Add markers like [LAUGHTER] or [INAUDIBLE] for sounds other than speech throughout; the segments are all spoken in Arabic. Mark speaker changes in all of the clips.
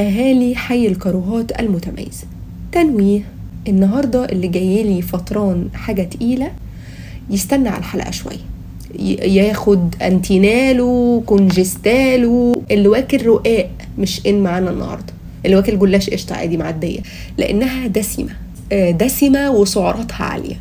Speaker 1: أهالي حي الكروهات المتميزة تنويه النهاردة اللي جايلي فطران حاجة تقيلة يستنى على الحلقة شوية. ياخد انتينالو كونجستالو اللي واكل رقاق مش إن معانا النهارده. اللي واكل جلاش قشطة عادي معدية لأنها دسمة. آه، دسمة وسعراتها
Speaker 2: عالية.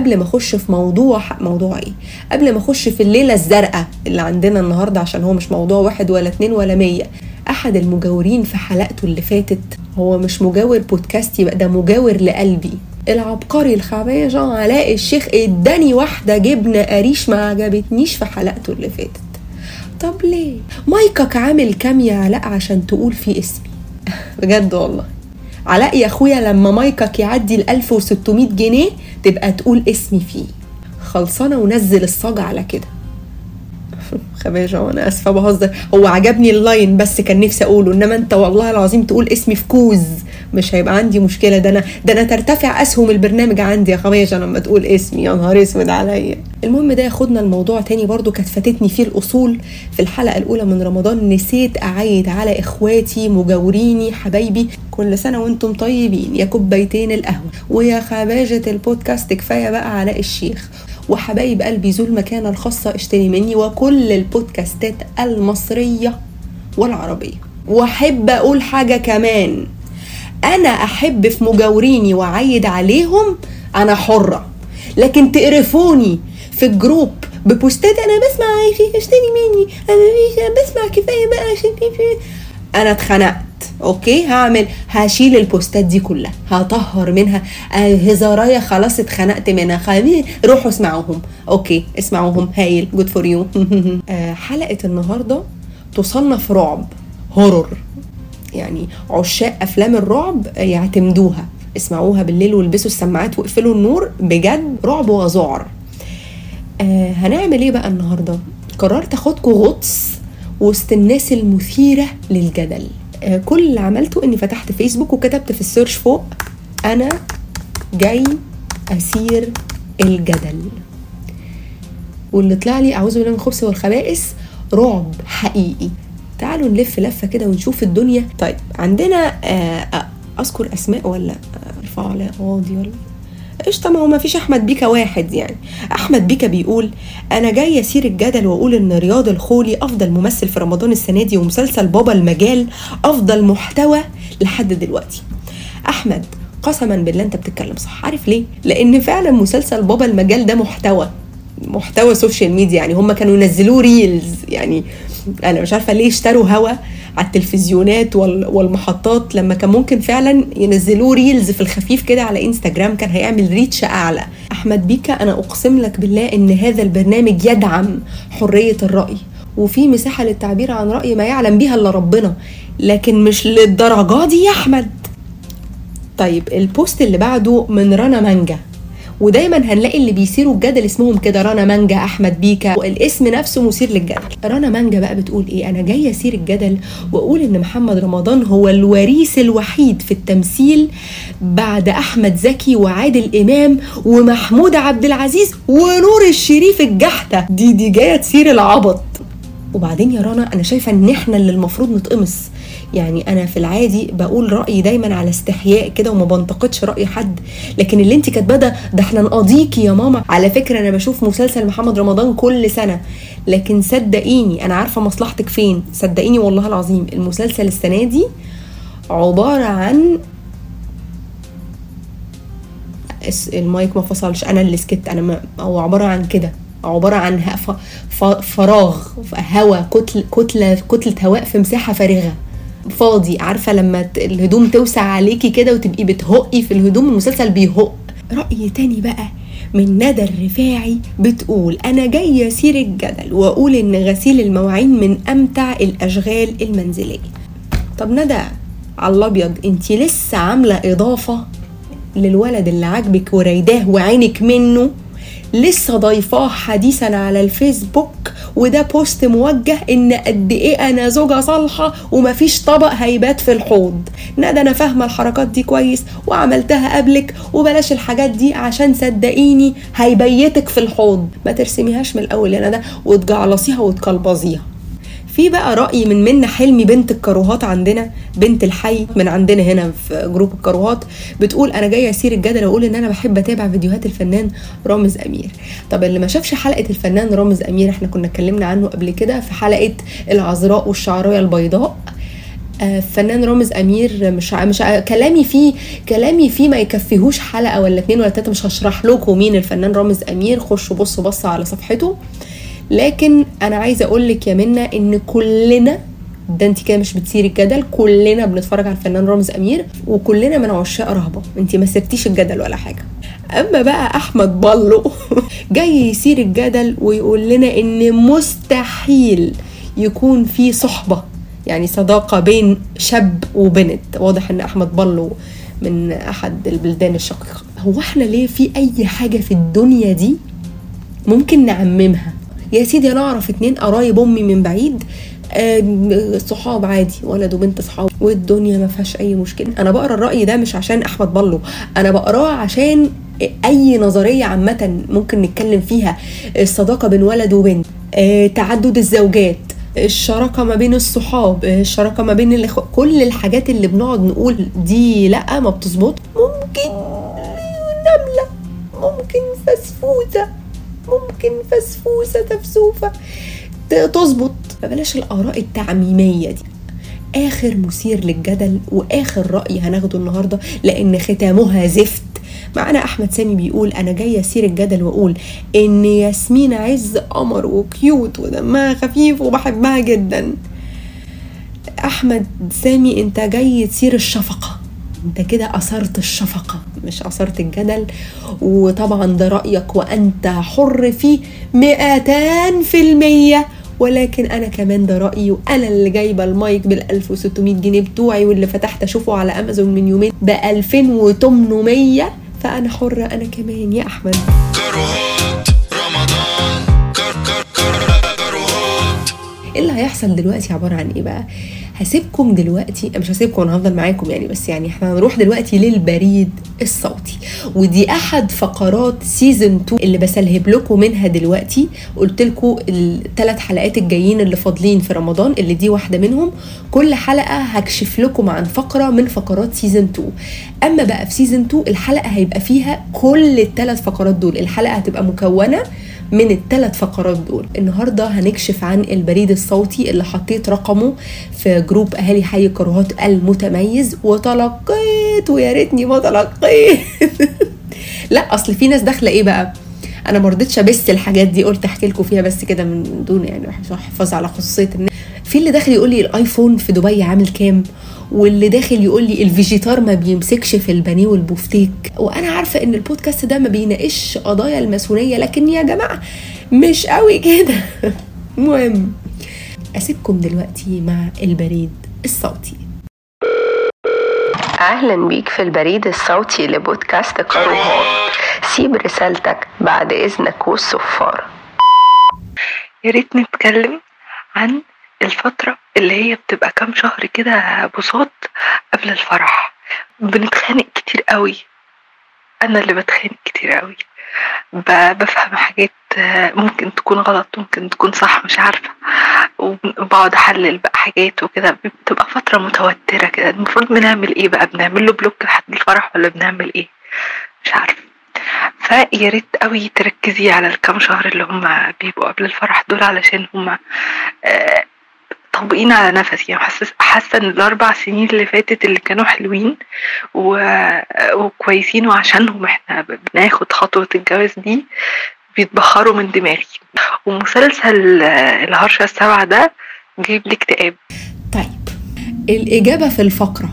Speaker 1: قبل ما اخش في موضوع موضوع إيه؟ قبل ما اخش في الليلة الزرقاء اللي عندنا النهارده عشان هو مش موضوع واحد ولا اتنين ولا مية. أحد المجاورين في حلقته اللي فاتت هو مش مجاور بودكاست يبقى ده مجاور لقلبي. العبقري الخبيجة علاء الشيخ اداني واحدة جبنة قريش ما عجبتنيش في حلقته اللي فاتت. طب ليه؟ مايكك عامل كام يا علاء عشان تقول فيه اسمي؟ [LAUGHS] بجد والله. علاء يا أخويا لما مايكك يعدي ال 1600 جنيه تبقى تقول اسمي فيه. خلصانة ونزل الصاج على كده. [LAUGHS] خباجة وأنا آسفة بهزر. هو عجبني ال line بس كان نفسي أقوله إنما أنت والله العظيم تقول اسمي في كوز. مش هيبقى عندي مشكلة. ده أنا ده أنا ترتفع أسهم البرنامج عندي يا خباجة لما تقول اسمي. يا نهار أسود عليا. المهم ده ياخدنا الموضوع تاني برضو كانت فاتتني فيه الأصول في الحلقة الأولى من رمضان. نسيت أعيد على إخواتي مجاوريني حبايبي. كل سنة وأنتم طيبين. يا كوبايتين القهوة. ويا خباجه البودكاست كفاية بقى علاء الشيخ. وحبايب قلبي ذو المكانة الخاصة اشتري مني وكل البودكاستات المصرية والعربية. وأحب أقول حاجة كمان. أنا أحب في مجاوريني وأعيد عليهم أنا حرة. لكن تقرفوني في ال group ببوستات أنا بسمع عايشة اشتري مني أنا بسمع كفاية بقى عشان أنا اتخنقت. okay؟ هعمل هشيل البوستات دي كلها. هطهر منها. آه، هزارايا خلاص اتخنقت منها. خليني روحوا اسمعوهم. okay؟ اسمعوهم. هايل. good for you حلقة النهارده تصنف رعب horror. يعني عشاق أفلام الرعب يعتمدوها اسمعوها بالليل والبسوا السماعات واقفلوا النور بجد رعب وذعر آه هنعمل إيه بقى النهارده؟ قررت اخدكم غطس وسط الناس المثيرة للجدل. آه كل اللي عملته إني فتحت فيسبوك وكتبت في ال search فوق أنا جاي اثير الجدل. واللي طلع لي أعوذ بالله من الخبث والخبائث رعب حقيقي. تعالوا نلف لفة كده ونشوف الدنيا. طيب عندنا آه آه، أذكر أسماء ولا آه، يترفع عليا قواضي ولا؟ قشطة ما هو ما فيش أحمد بيكا واحد يعني. أحمد بيكا بيقول أنا جاي اثير الجدل وأقول إن رياض الخولي أفضل ممثل في رمضان السنة دي ومسلسل بابا المجال أفضل محتوى لحد دلوقتي. أحمد قسما بالله أنت بتتكلم صح. عارف ليه؟ لأن فعلا مسلسل بابا المجال ده محتوى. محتوى social media يعني هم كانوا ينزلوه reels يعني أنا مش عارفة ليه اشتروا هوا على التلفزيونات وال- والمحطات لما كان ممكن فعلا ينزلوه reels في الخفيف كده على انستجرام كان هيعمل reach أعلى. أحمد بيكا أنا أقسم لك بالله إن هذا البرنامج يدعم حرية الرأي وفي مساحة للتعبير عن رأي ما يعلم بها إلا ربنا لكن مش للدرجة دي يا أحمد. طيب البوست اللي بعده من رنا مانجا. ودايما هنلاقي اللي بيثيروا الجدل اسمهم كده رنا مانجا أحمد بيكا. والاسم نفسه مثير للجدل. رنا مانجا بقى بتقول إيه؟ أنا جاية أثير الجدل وأقول إن محمد رمضان هو الوريث الوحيد في التمثيل بعد أحمد زكي وعادل إمام ومحمود عبد العزيز ونور الشريف الجحده دي دي جاية تثير العبط. وبعدين يا رنا أنا شايفة إن إحنا اللي المفروض نتقمص. يعني أنا في العادي بقول رأيي دايما على استحياء كده وما بنتقدش رأي حد. لكن اللي انت كاتباه ده ده إحنا نقاضيكي يا ماما. على فكرة أنا بشوف مسلسل محمد رمضان كل سنة. لكن صدقيني أنا عارفة مصلحتك فين. صدقيني والله العظيم المسلسل السنة دي عبارة عن المايك ما فصلش. أنا اللي سكت. أنا ما هو عبارة عن كده. عبارة عن فراغ هواء كتل كتله كتلة هواء في مساحة فارغة. فاضي. عارفة لما الهدوم توسع عليكي كده وتبقي بتهقي في الهدوم المسلسل بيهق. رأي تاني بقى من ندى الرفاعي بتقول أنا جاية اسير الجدل وأقول إن غسيل المواعين من أمتع الأشغال المنزلية. طب ندى على الأبيض انت لسه عاملة إضافة للولد اللي عاجبك ورايداه وعينك منه؟ لسه ضايفاه حديثا على الفيسبوك وده بوست موجه إن قد إيه أنا زوجة صالحة ومفيش طبق هيبات في الحوض. ندى أنا فاهمة الحركات دي كويس وعملتها قبلك وبلاش الحاجات دي عشان صدقيني هيبيتك في الحوض. ما ترسميهاش من الأول يا ندى وتجعلصيها وتكلبظيها في بقى رأي من منى حلمي بنت الكروهات عندنا بنت الحي من عندنا هنا في group الكروهات بتقول أنا جاية اثير الجدل وأقول إن أنا بحب أتابع فيديوهات الفنان رامز أمير. طب اللي ما شافش حلقة الفنان رامز أمير إحنا كنا اتكلمنا عنه قبل كده في حلقة العذراء والشعرايه البيضاء. آه، فنان رامز أمير مش ع- مش ع- كلامي فيه كلامي فيه ما يكفيهوش حلقة ولا اتنين ولا تلاتة مش هشرح لكم مين الفنان رامز أمير. خشوا بصوا بصوا على صفحته. لكن أنا عايزة أقول لك يا منى إن كلنا ده انت كده مش بتثيري الجدل كلنا بنتفرج على الفنان رامز أمير وكلنا من عشاق رهبة. انت ما سبتيش الجدل ولا حاجة. أما بقى أحمد بالو [LAUGHS] جاي يثير الجدل ويقول لنا إن مستحيل يكون في صحبة يعني صداقة بين شاب وبنت. واضح إن أحمد بالو من أحد البلدان الشقيقة. هو إحنا ليه في أي حاجة في الدنيا دي ممكن نعممها؟ يا سيدي أنا اعرف اتنين قرايب امي من بعيد آه، صحاب عادي ولد وبنت صحاب والدنيا ما فيهاش اي مشكلة. أنا بقرا الرأي ده مش عشان احمد بالو أنا بقراه عشان اي نظرية عامة ممكن نتكلم فيها. الصداقة بين ولد وبنت آه، تعدد الزوجات الشراكة ما بين الصحاب الشراكة ما بين الإخوة كل الحاجات اللي بنقعد نقول دي لأ ما بتظبط. ممكن نملة؟ ممكن فسفوسة ممكن فسفوسة تفسوفة. ت- تظبط. فبلاش الآراء التعميمية دي. آخر مثير للجدل وآخر رأي هناخده النهاردة لأن ختامها زفت. معانا أحمد سامي بيقول أنا جاي أسير الجدل وأقول إن ياسمين عز قمر وكيوت ودمها خفيف وبحبها جدا. أحمد سامي أنت جاي تثير الشفقة. انت كده أثرت الشفقة مش أثرت الجدل. وطبعا ده رأيك وأنت حر فيه مئتان في المية. ولكن أنا كمان ده رأيي وأنا اللي جايبة المايك بال 1600 جنيه بتوعي واللي فتحت أشوفه على أمازون من يومين ب 2800 فأنا حرة أنا كمان يا
Speaker 2: أحمد. رمضان كروهات
Speaker 1: اللي هيحصل دلوقتي عبارة عن إيه بقى؟ هسيبكم دلوقتي مش هسيبكم أنا هفضل معاكم يعني بس يعني إحنا هنروح دلوقتي للبريد الصوتي. ودي أحد فقرات season 2 اللي بسلهب لكم منها دلوقتي. قلت لكم الثلاث حلقات الجايين اللي فاضلين في رمضان اللي دي واحدة منهم. كل حلقة هكشف لكم عن فقرة من فقرات season 2 أما بقى في season 2 الحلقة هيبقى فيها كل الثلاث فقرات دول. الحلقة هتبقى مكونة من الثلاث فقرات دول. النهارده هنكشف عن البريد الصوتي اللي حطيت رقمه في group أهالي حي الكروهات المتميز. وتلقيت ويا ريتني ما تلقيت. [LAUGHS] لا أصل في ناس داخلة إيه بقى؟ أنا ما رضيتش أبث الحاجات دي قلت أحكي لكم فيها بس كده من دون يعني حفاظ على خصوصية الناس. في اللي داخل يقول لي الآيفون في دبي عامل كام؟ واللي داخل يقول لي الفيجيتار ما بيمسكش في البانيه والبوفتيك. وأنا عارفة إن البودكاست ده ما بيناقش قضايا الماسونيه لكن يا جماعة مش قوي كده. [LAUGHS] المهم أسيبكم دلوقتي مع البريد الصوتي. أهلا بيك في البريد الصوتي لبودكاست
Speaker 2: كروهات
Speaker 1: سيب رسالتك بعد إذنك والصفاره
Speaker 3: يا ريت نتكلم عن الفترة اللي هي بتبقى كام شهر كده بساط قبل الفرح. بنتخانق كتير قوي. أنا اللي بتخانق كتير قوي. بفهم حاجات ممكن تكون غلط ممكن تكون صح مش عارفة. وبقعد أحلل بقى حاجات وكده. بتبقى فترة متوترة كده. المفروض بنعمل إيه بقى؟ بنعمل له بلوك لحد الفرح ولا بنعمل إيه؟ مش عارفة. فيا ريت قوي تركزي على الكام شهر اللي هم بيبقوا قبل الفرح دول علشان هم آه، طابقين على نفسي يعني حاسه حاسة إن الأربع سنين اللي فاتت اللي كانوا حلوين و... وكويسين وعشانهم إحنا بناخد خطوة الجواز دي بيتبخروا من دماغي. ومسلسل الهرشه السبعة ده جايب لي اكتئاب.
Speaker 1: طيب الإجابة في الفقرة.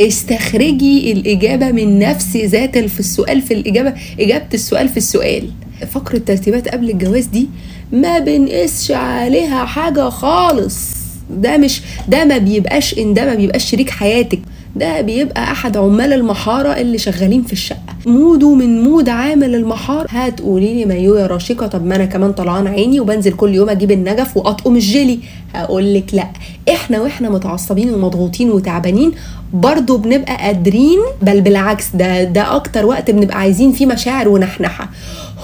Speaker 1: استخرجي الإجابة من نفس ذات في السؤال في الإجابة إجابة السؤال في السؤال. فقرة ترتيبات قبل الجواز دي ما بنقسش عليها حاجة خالص. ده مش ده ما بيبقاش إن ده ما بيبقاش شريك حياتك. ده بيبقى أحد عمال المحارة اللي شغالين في الشقة. mood ه من mood عامل المحار هتقولي لي مايو يا رشيقة طب ما أنا كمان طلعان عيني وبنزل كل يوم أجيب النجف وأطقم الجيلي. هقول لك لأ إحنا وإحنا متعصبين ومضغوطين وتعبانين برضه بنبقى قادرين بل بالعكس ده ده أكتر وقت بنبقى عايزين فيه مشاعر ونحنحة.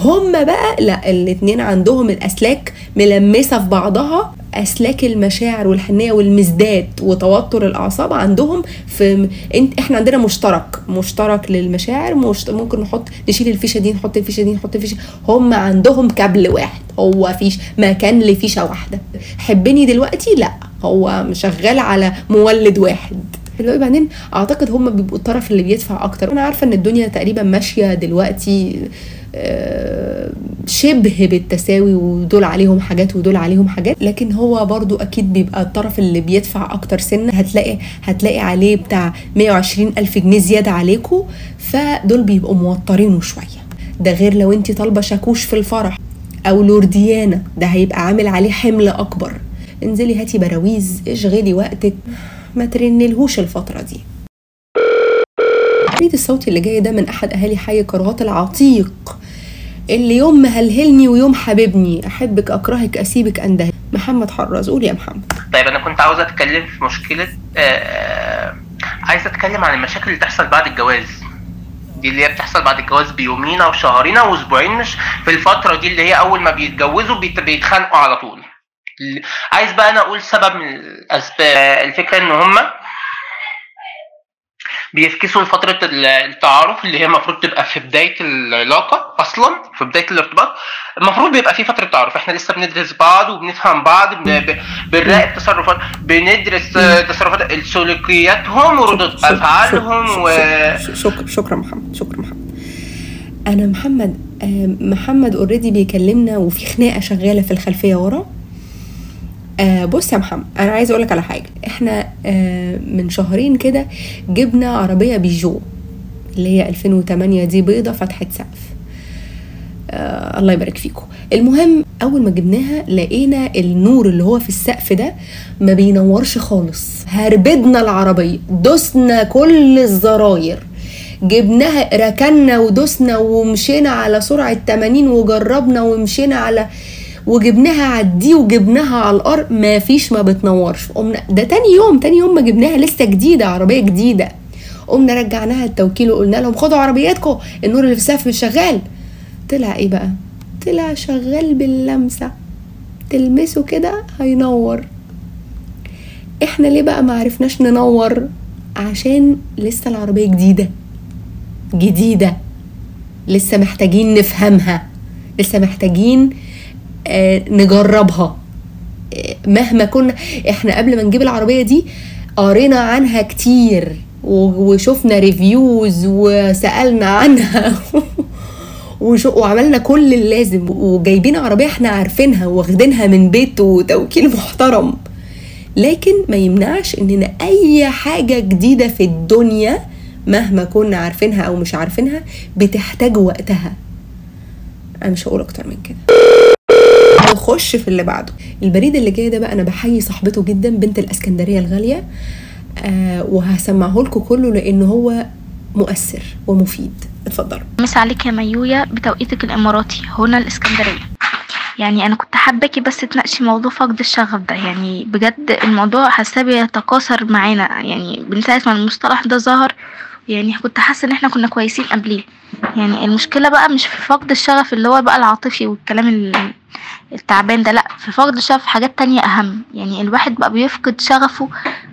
Speaker 1: هم بقى لا الاتنين عندهم الأسلاك ملمسة في بعضها. أسلاك المشاعر والحنية والمزداد وتوتر الأعصاب عندهم في انت إحنا عندنا مشترك مشترك للمشاعر مشت... ممكن نحط نشيل الفيشة دي نحط الفيشة دي نحط الفيشة هم عندهم كابل واحد هو فيش مكان لفيشة واحدة. حبني دلوقتي؟ لا هو شغال على مولد واحد. حلو بعدين أعتقد هم بيبقوا الطرف اللي بيدفع أكتر. أنا عارفة إن الدنيا تقريبا ماشية دلوقتي شبه بالتساوي ودول عليهم حاجات ودول عليهم حاجات لكن هو برضو أكيد بيبقى الطرف اللي بيدفع أكتر سنة. هتلاقي هتلاقي عليه بتاع 120 ألف جنيه زيادة عليكم فدول بيبقوا موترينه شوية. ده غير لو انت طالبة شاكوش في الفرح أو لورديانة ده هيبقى عامل عليه حمل أكبر. انزلي هاتي براويز اشغلي وقتك ما ترنلهوش الفترة دي. البريد الصوتي اللي جاي ده من أحد أهالي حي كرهات العتيق. اللي يوم مهلهلني ويوم حبيبني أحبك أكرهك أسيبك اندهك محمد حراز قول يا محمد.
Speaker 4: طيب أنا كنت عاوز أتكلم في مشكلة آه عايز أتكلم عن المشاكل اللي بتحصل بعد الجواز. دي اللي هي بتحصل بعد الجواز بيومين أو شهرين أو أسبوعين مش في الفترة دي اللي هي أول ما بيتجوزوا بيت- بيتخانقوا على طول. عايز بقى أنا أقول سبب من الأسباب. الفكرة إن هما بيفكسوا لفترة ال- التعارف اللي هي المفروض تبقى في بداية العلاقة أصلا في بداية الارتباط. المفروض بيبقى في فترة تعارف. إحنا لسه بندرس بعض وبنفهم بعض بنراقب تصرفات بندرس تصرفات سلوكياتهم وردود
Speaker 1: شك-
Speaker 4: و
Speaker 1: شك- شكرا شكرا محمد شكرا محمد. أنا محمد آه، محمد اوريدي بيكلمنا وفي خناقة شغالة في الخلفية ورا. آه بص يا محمد أنا عايز أقول لك على حاجة. إحنا آه من شهرين كده جبنا عربية بيجو اللي هي 2008 دي بيضة فتحه سقف. آه الله يبارك فيكم. المهم أول ما جبناها لقينا النور اللي هو في السقف ده ما بينورش خالص. هربدنا العربية دوسنا كل الزراير. جبناها ركنا ودوسنا ومشينا على سرعة 80 وجربنا ومشينا على وجبناها على ال D وجبناها على ال R ما فيش ما بتنورش. قمنا ده تاني يوم تاني يوم ما جبناها لسه جديدة عربية جديدة. قمنا رجعناها التوكيل وقلنا لهم خدوا عربياتكم النور اللي في السقف مش شغال. طلع إيه بقى؟ طلع شغال باللمسة. تلمسه كده هينور. إحنا ليه بقى ما عرفناش ننور؟ عشان لسه العربية جديدة. جديدة. لسه محتاجين نفهمها. لسه محتاجين نجربها. آه، مهما كنا إحنا قبل ما نجيب العربية دي قرينا عنها كتير وشفنا ريفيوز وسألنا عنها [LAUGHS] وعملنا كل اللازم وجايبين عربية إحنا عارفينها واخدينها من بيت وتوكيل محترم. لكن ما يمنعش إننا أي حاجة جديدة في الدنيا مهما كنا عارفينها أو مش عارفينها بتحتاج وقتها. أنا مش هقول أكتر من كده. نخش في اللي بعده. البريد اللي جاي ده بقى أنا بحيي صاحبته جدا بنت الإسكندرية الغالية. آه وهسمعه لكم كله لأن هو مؤثر ومفيد. اتفضلوا.
Speaker 5: مسا عليك يا ميويا بتوقيتك الإماراتي هنا الإسكندرية. يعني أنا كنت حاباكي بس تناقشي موضوع فقد الشغف ده. يعني بجد الموضوع حاساه بيتكاثر معانا. يعني من ساعة ما المصطلح ده ظهر يعني كنت حاسة إن إحنا كنا كويسين قبليه. يعني المشكلة بقى مش في فقد الشغف اللي هو بقى العاطفي والكلام ال- التعبان ده لأ في فقد الشغف حاجات تانية أهم. يعني الواحد بقى بيفقد شغفه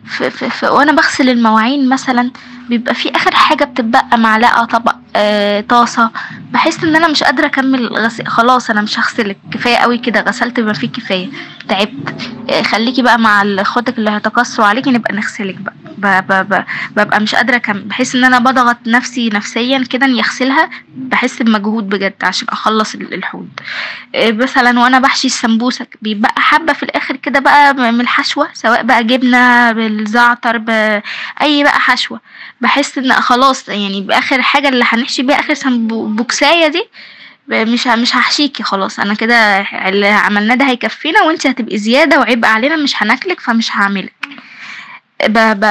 Speaker 5: في, في, في وأنا بغسل المواعين مثلا بيبقى في آخر حاجة بتتبقى معلقة طبق آه، طاسة. بحس إن أنا مش قادرة أكمل غسيل خلاص أنا مش هغسلك كفاية قوي كده غسلت بما فيه كفاية. تعبت. آه، خليكي بقى مع اخواتك اللي هيتكاثروا عليكي نبقى نغسلك بقى. ببقى مش قادرة أكمل. بحس إن أنا بضغط نفسي نفسيا كده إني أغسلها بحس بمجهود بجد عشان أخلص ال- الحوض. آه، مثلا وأنا بحشي السمبوسك بيبقى حبة في الآخر كده بقى من الحشوة سواء بقى جبنة بالزعتر باي بقى حشوة. بحس إن خلاص يعني بآخر حاجة اللي هنحشي بيها آخر سمبوكسايه دي مش مش هحشيكي خلاص أنا كده اللي عملناه ده هيكفينا وانت هتبقي زيادة وعبء علينا مش هناكلك فمش هعملك.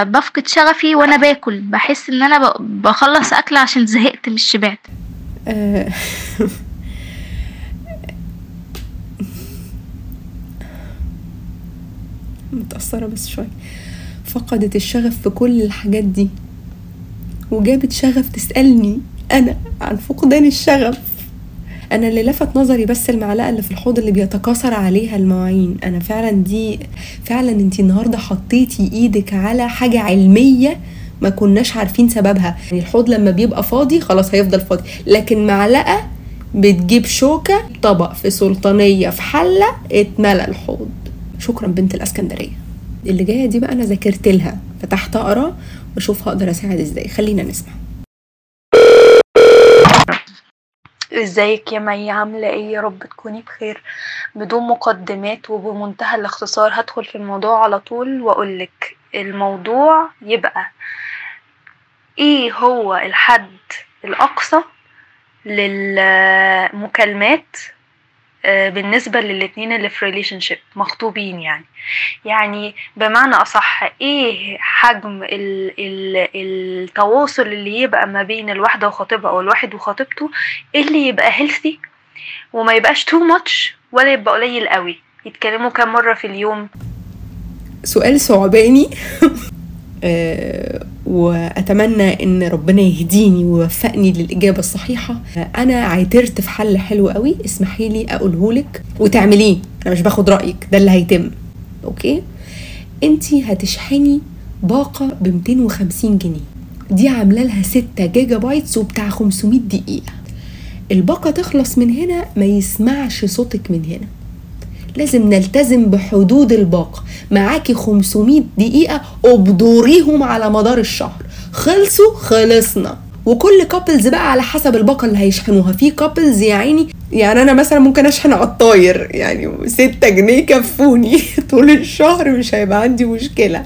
Speaker 5: بفقد شغفي وأنا باكل بحس إن أنا. بخلص أكل عشان زهقت مش شبعت [LAUGHS]
Speaker 1: متأثرة بس شوية فقدت الشغف في كل الحاجات دي وجابت شغف تسألني أنا عن فقدان الشغف. أنا اللي لفت نظري بس المعلقة اللي في الحوض اللي بيتكاثر عليها المواعين. أنا فعلا دي فعلا انتي النهاردة حطيتي إيدك على حاجة علمية ما كناش عارفين سببها. يعني الحوض لما بيبقى فاضي خلاص هيفضل فاضي. لكن معلقة بتجيب شوكة طبق في سلطانية في حلة اتملى الحوض. شكرا بنت الإسكندرية. اللي جاية دي بقى أنا ذاكرت لها. فتحت أقرأ واشوف هقدر أساعد إزاي. خلينا نسمع.
Speaker 6: إزيك يا مي؟ عاملة إيه؟ يا رب تكوني بخير. بدون مقدمات وبمنتهى الاختصار هدخل في الموضوع على طول وأقولك الموضوع يبقى إيه هو الحد الأقصى للمكالمات بالنسبة للاتنين اللي في relationship مخطوبين يعني. يعني بمعنى أصح إيه حجم ال ال التواصل اللي يبقى ما بين الواحدة وخطيبها أو الواحد وخطيبته؟ اللي يبقى healthy وما يبقاش too much ولا يبقى قليل قوي. يتكلموا كام مرة في اليوم؟
Speaker 1: سؤال ثعباني [LAUGHS] آه، وأتمنى إن ربنا يهديني ويوفقني للإجابة الصحيحة. أنا عايترت في حل حلو قوي. اسمحي لي أقوله لك وتعمليه. أنا مش باخد رأيك. ده اللي هيتم. okay؟ أنتي هتشحني باقة ب 250 جنيه. دي عاملة لها 6 gigabytes وبتاع 500 دقيقة. الباقة تخلص من هنا ما يسمعش صوتك من هنا. لازم نلتزم بحدود الباقة معاكي 500 دقيقة أبدوريهم على مدار الشهر. خلصوا خلصنا. وكل couples بقى على حسب الباقة اللي هيشحنوها. في couples يا عيني يعني أنا مثلا ممكن أشحن على الطاير يعني ستة جنيه كفوني [LAUGHS] طول الشهر مش هيبقى عندي مشكلة.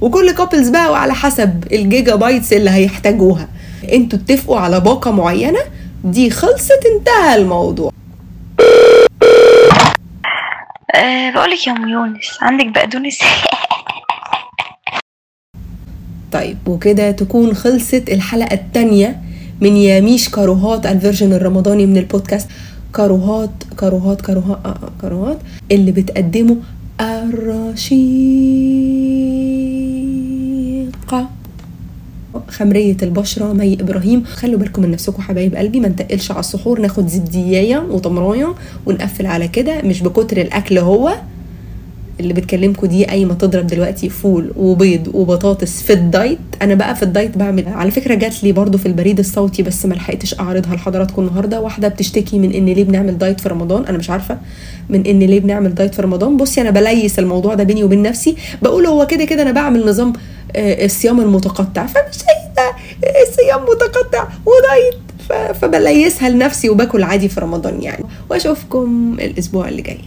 Speaker 1: وكل couples بقى وعلى حسب ال gigabytes اللي هيحتاجوها. أنتوا اتفقوا على باقة معينة؟ دي خلصت انتهى الموضوع.
Speaker 6: أه بقولك يا أم يونس عندك بقدونس [LAUGHS]
Speaker 1: طيب وكده تكون خلصت الحلقة التانية من ياميش كاروهات ال version الرمضاني من البودكاست. كاروهات كاروهات كاروهات آه، آه، كاروهات اللي بتقدمه الرشيقة خمرية البشرة مي إبراهيم. خلوا بالكم من نفسكم حبايب قلبي ما نتقلش على السحور ناخد زبدياية وتمراية ونقفل على كده مش بكتر الأكل هو اللي بتكلمكم دي قايمه تضرب دلوقتي فول وبيض وبطاطس في ال diet. أنا بقى في ال diet بعمل على فكرة جات لي برضو في البريد الصوتي بس ما لحقتش أعرضها لحضراتكم النهارده. واحدة بتشتكي من إن ليه بنعمل diet في رمضان أنا مش عارفة من إن ليه بنعمل دايت في رمضان. بصي أنا بليس الموضوع ده بيني وبين نفسي. بقول هو كده كده أنا بعمل نظام الصيام المتقطع. فمش شايفة صيام متقطع ودايت فبليسها لنفسي وباكل عادي في رمضان يعني. وأشوفكم الأسبوع اللي جاي.